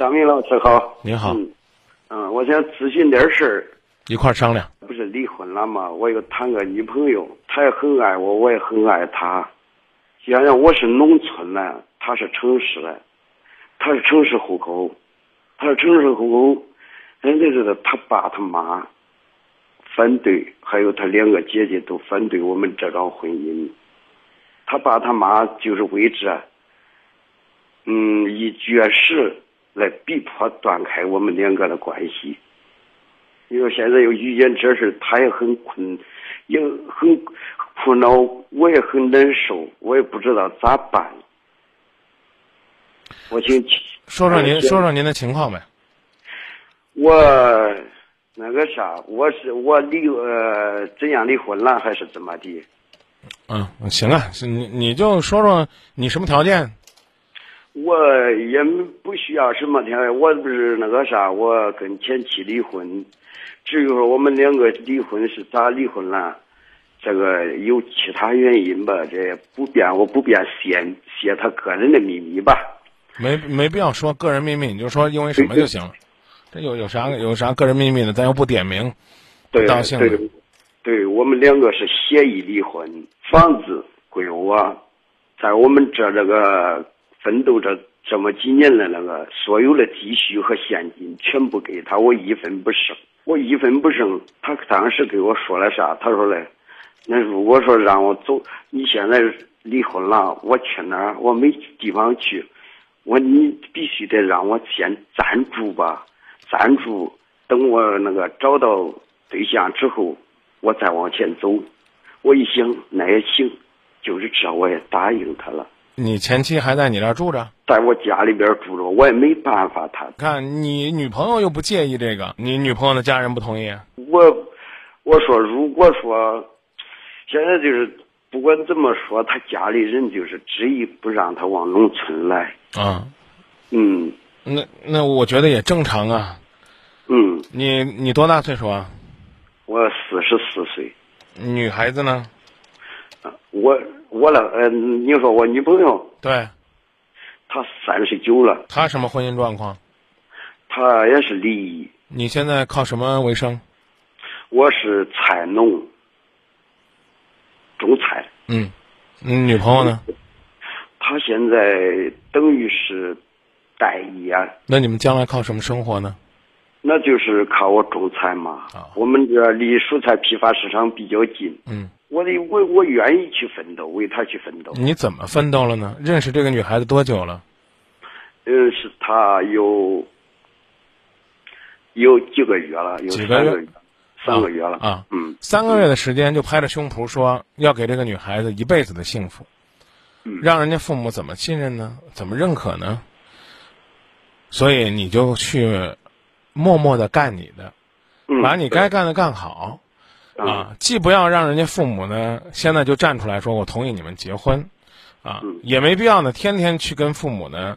张明老师好，您好，嗯，嗯，我想咨询点事儿，一块儿商量。不是离婚了吗？我又谈个女朋友，她也很爱我，我也很爱她。想想我是农村的，她是城市的，她是城市户口，她是城市户口，人家知道他爸她妈反对，还有她两个姐姐都反对我们这桩婚姻。她爸她妈就是为这，嗯，以绝食来逼迫断开我们两个的关系。你说现在又遇见这事，他也很困，也很苦恼，我也很难受，我也不知道咋办。我请说说您说说您的情况呗。我那个啥，我是我离呃怎样离婚了，还是怎么的？嗯，行啊，你你就说说你什么条件？我也不需要什么条件，我不是那个啥，我跟前妻离婚。至于说我们两个离婚是咋离婚了，这个有其他原因吧，这不便我不便泄泄他个人的秘密吧。没没必要说个人秘密，你就说因为什么就行了。这有有啥有啥个人秘密的，咱又不点名，对当姓对，对我们两个是协议离婚，房子归我，在我们这这个奋斗这这么几年的那个所有的积蓄和现金全部给他，我一分不剩。我一分不剩。他当时给我说了啥？他说嘞，那如果说让我走，你现在离婚了，我去哪儿？我没地方去。我你必须得让我先暂住吧，暂住。等我那个找到对象之后，我再往前走。我一想，那也行，就是这，我也答应他了。你前妻还在你这儿住着？在我家里边住着，我也没办法。他看你女朋友又不介意这个，你女朋友的家人不同意。我我说，如果说现在就是不管怎么说，他家里人就是执意不让他往农村来。啊，嗯那那我觉得也正常啊。嗯，你你多大岁数啊？我四十四岁。女孩子呢？啊我我了，呃，你说我女朋友对，她三十九了，她什么婚姻状况？她也是离异。你现在靠什么为生？我是菜农，种菜。嗯，你女朋友呢？她现在等于是待业，那你们将来靠什么生活呢？那就是靠我种菜嘛。啊我们这离蔬菜批发市场比较近，嗯，我得我我愿意去奋斗，为她去奋斗。你怎么奋斗了呢？认识这个女孩子多久了？呃，是她有有几个月了，有几个月三个月，三个月了。啊，嗯三个月的时间就拍着胸脯说要给这个女孩子一辈子的幸福，嗯让人家父母怎么信任呢？怎么认可呢？所以你就去默默的干你的，嗯，把你该干的干好对啊！既不要让人家父母呢现在就站出来说我同意你们结婚啊嗯，也没必要呢天天去跟父母呢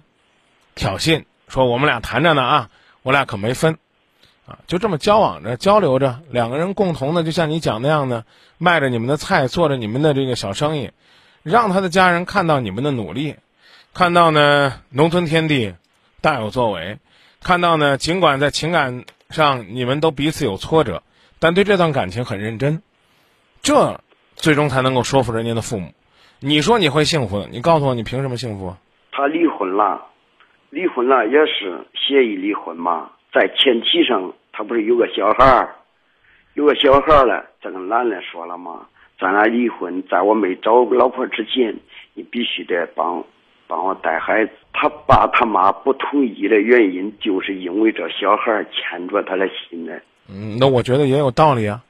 挑衅，说我们俩谈着呢啊，我俩可没分。啊，就这么交往着、交流着，两个人共同的，就像你讲那样的，卖着你们的菜，做着你们的这个小生意，让他的家人看到你们的努力，看到呢农村天地大有作为，看到呢尽管在情感上你们都彼此有挫折，但对这段感情很认真，这最终才能够说服人家的父母。你说你会幸福的，你告诉我你凭什么幸福？他离婚了，离婚了也是协议离婚嘛，在前提上他不是有个小孩儿，有个小孩儿了，这个男的说了嘛，咱俩离婚，在我没找老婆之前，你必须得帮帮我带孩子。他爸他妈不同意的原因，就是因为这小孩牵着他的心呢。嗯，那我觉得也有道理啊。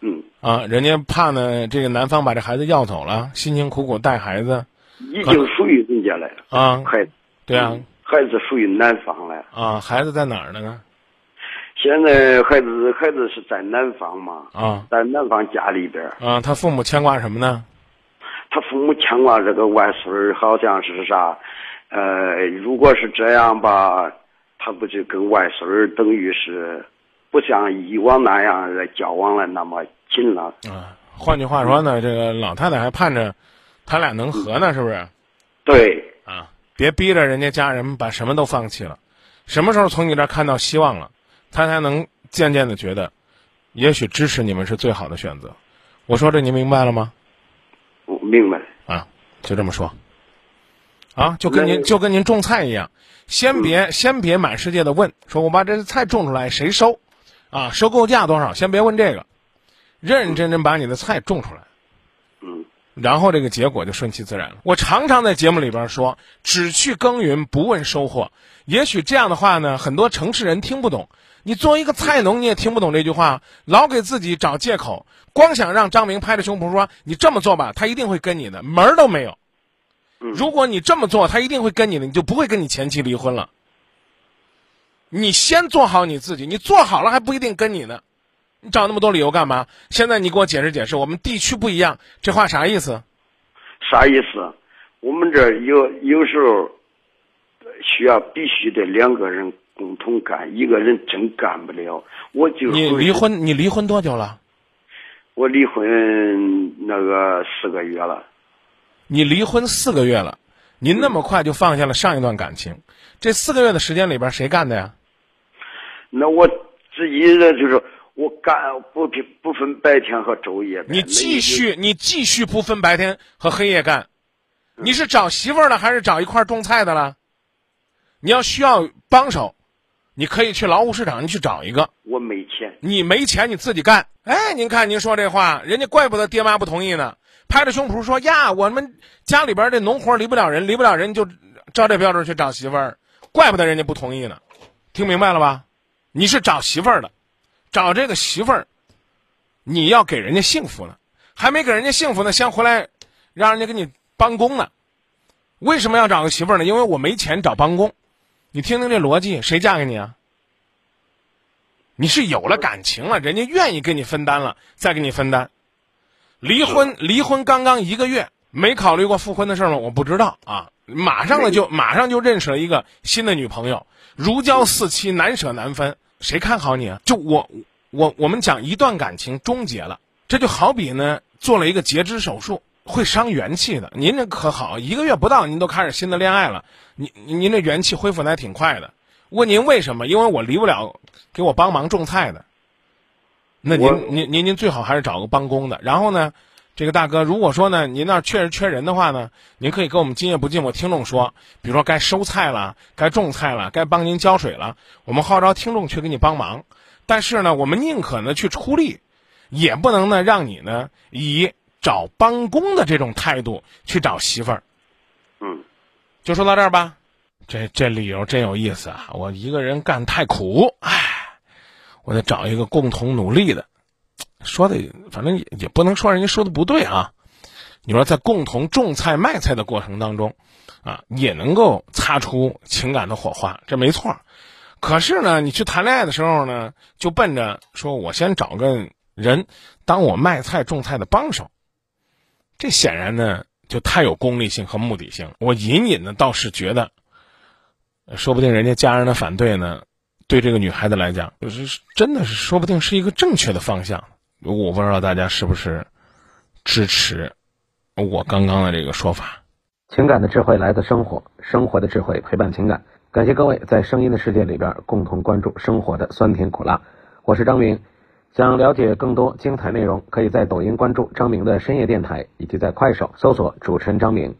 嗯，啊，人家怕呢，这个男方把这孩子要走了，辛辛苦苦带孩子已经属于人家了，啊，孩子。对啊，孩子属于男方了。啊，孩子在哪儿呢？现在孩子孩子是在南方嘛，啊在南方家里边儿，啊，他父母牵挂什么呢？他父母牵挂这个外孙儿，好像是啥？呃，如果是这样吧，他不就跟外孙儿等于是不像以往那样的交往了那么紧了？啊，换句话说呢，这个老太太还盼着他俩能和呢，是不是？对，啊，别逼着人家家人把什么都放弃了。什么时候从你这儿看到希望了，他才能渐渐的觉得，也许支持你们是最好的选择。我说这您明白了吗？我明白。啊，就这么说。啊，就跟您就跟您种菜一样，先别先别满世界的问，说我把这菜种出来谁收，啊，收购价多少？先别问这个，认认真真把你的菜种出来。嗯然后这个结果就顺其自然了。我常常在节目里边说，只去耕耘不问收获。也许这样的话呢，很多城市人听不懂。你作为一个菜农，你也听不懂这句话，老给自己找借口，光想让张明拍着胸脯说你这么做吧，他一定会跟你的，门儿都没有。嗯如果你这么做，他一定会跟你的，你就不会跟你前妻离婚了。你先做好你自己，你做好了还不一定跟你呢。你找那么多理由干嘛？现在你给我解释解释，我们地区不一样，这话啥意思？啥意思？我们这有有时候需要必须得两个人共同干，一个人真干不了。我就你离，婚，你离婚多久了？我离婚那个四个月了。你离婚四个月了，您那么快就放下了上一段感情，这四个月的时间里边谁干的呀？那我自己的就是我干不平不分白天和昼夜。你继续，你继续不分白天和黑夜干，你是找媳妇儿了还是找一块儿种菜的了？你要需要帮手，你可以去劳务市场，你去找一个。我没钱。你没钱你自己干。哎，您看您说这话，人家怪不得爹妈不同意呢。拍着胸脯说呀，我们家里边这农活离不了人，离不了人就照这标准去找媳妇儿，怪不得人家不同意呢。听明白了吧？你是找媳妇儿的，找这个媳妇儿，你要给人家幸福呢，还没给人家幸福呢，先回来让人家给你帮工呢。为什么要找个媳妇儿呢？因为我没钱找帮工。你听听这逻辑，谁嫁给你啊？你是有了感情了，人家愿意跟你分担了，再给你分担。离婚，离婚刚刚一个月，没考虑过复婚的事儿吗？我不知道啊。马上了就马上就认识了一个新的女朋友，如胶似漆，难舍难分。谁看好你啊？就我我我们讲一段感情终结了，这就好比呢做了一个截肢手术，会伤元气的。您这可好，一个月不到您都开始新的恋爱了，您您这元气恢复的还挺快的。问您为什么？因为我离不了给我帮忙种菜的。那您您您您最好还是找个帮工的。然后呢，这个大哥，如果说呢您那儿确实缺人的话呢，您可以跟我们今夜不寂寞听众说，比如说该收菜了，该种菜了，该帮您浇水了，我们号召听众去给你帮忙。但是呢，我们宁可呢去出力，也不能呢让你呢以找帮工的这种态度去找媳妇儿。嗯，就说到这儿吧。这这理由真有意思啊！我一个人干太苦，唉，我得找一个共同努力的。说的反正也也不能说人家说的不对啊。你说在共同种菜卖菜的过程当中，啊，也能够擦出情感的火花，这没错。可是呢，你去谈恋爱的时候呢，就奔着说我先找个人当我卖菜种菜的帮手，这显然呢就太有功利性和目的性。我隐隐的倒是觉得。说不定人家家人的反对呢，对这个女孩子来讲，就是真的是说不定是一个正确的方向。我不知道大家是不是支持我刚刚的这个说法。情感的智慧来自生活，生活的智慧陪伴情感。感谢各位在声音的世界里边共同关注生活的酸甜苦辣。我是张明，想了解更多精彩内容，可以在抖音关注张明的深夜电台，以及在快手搜索主持人张明。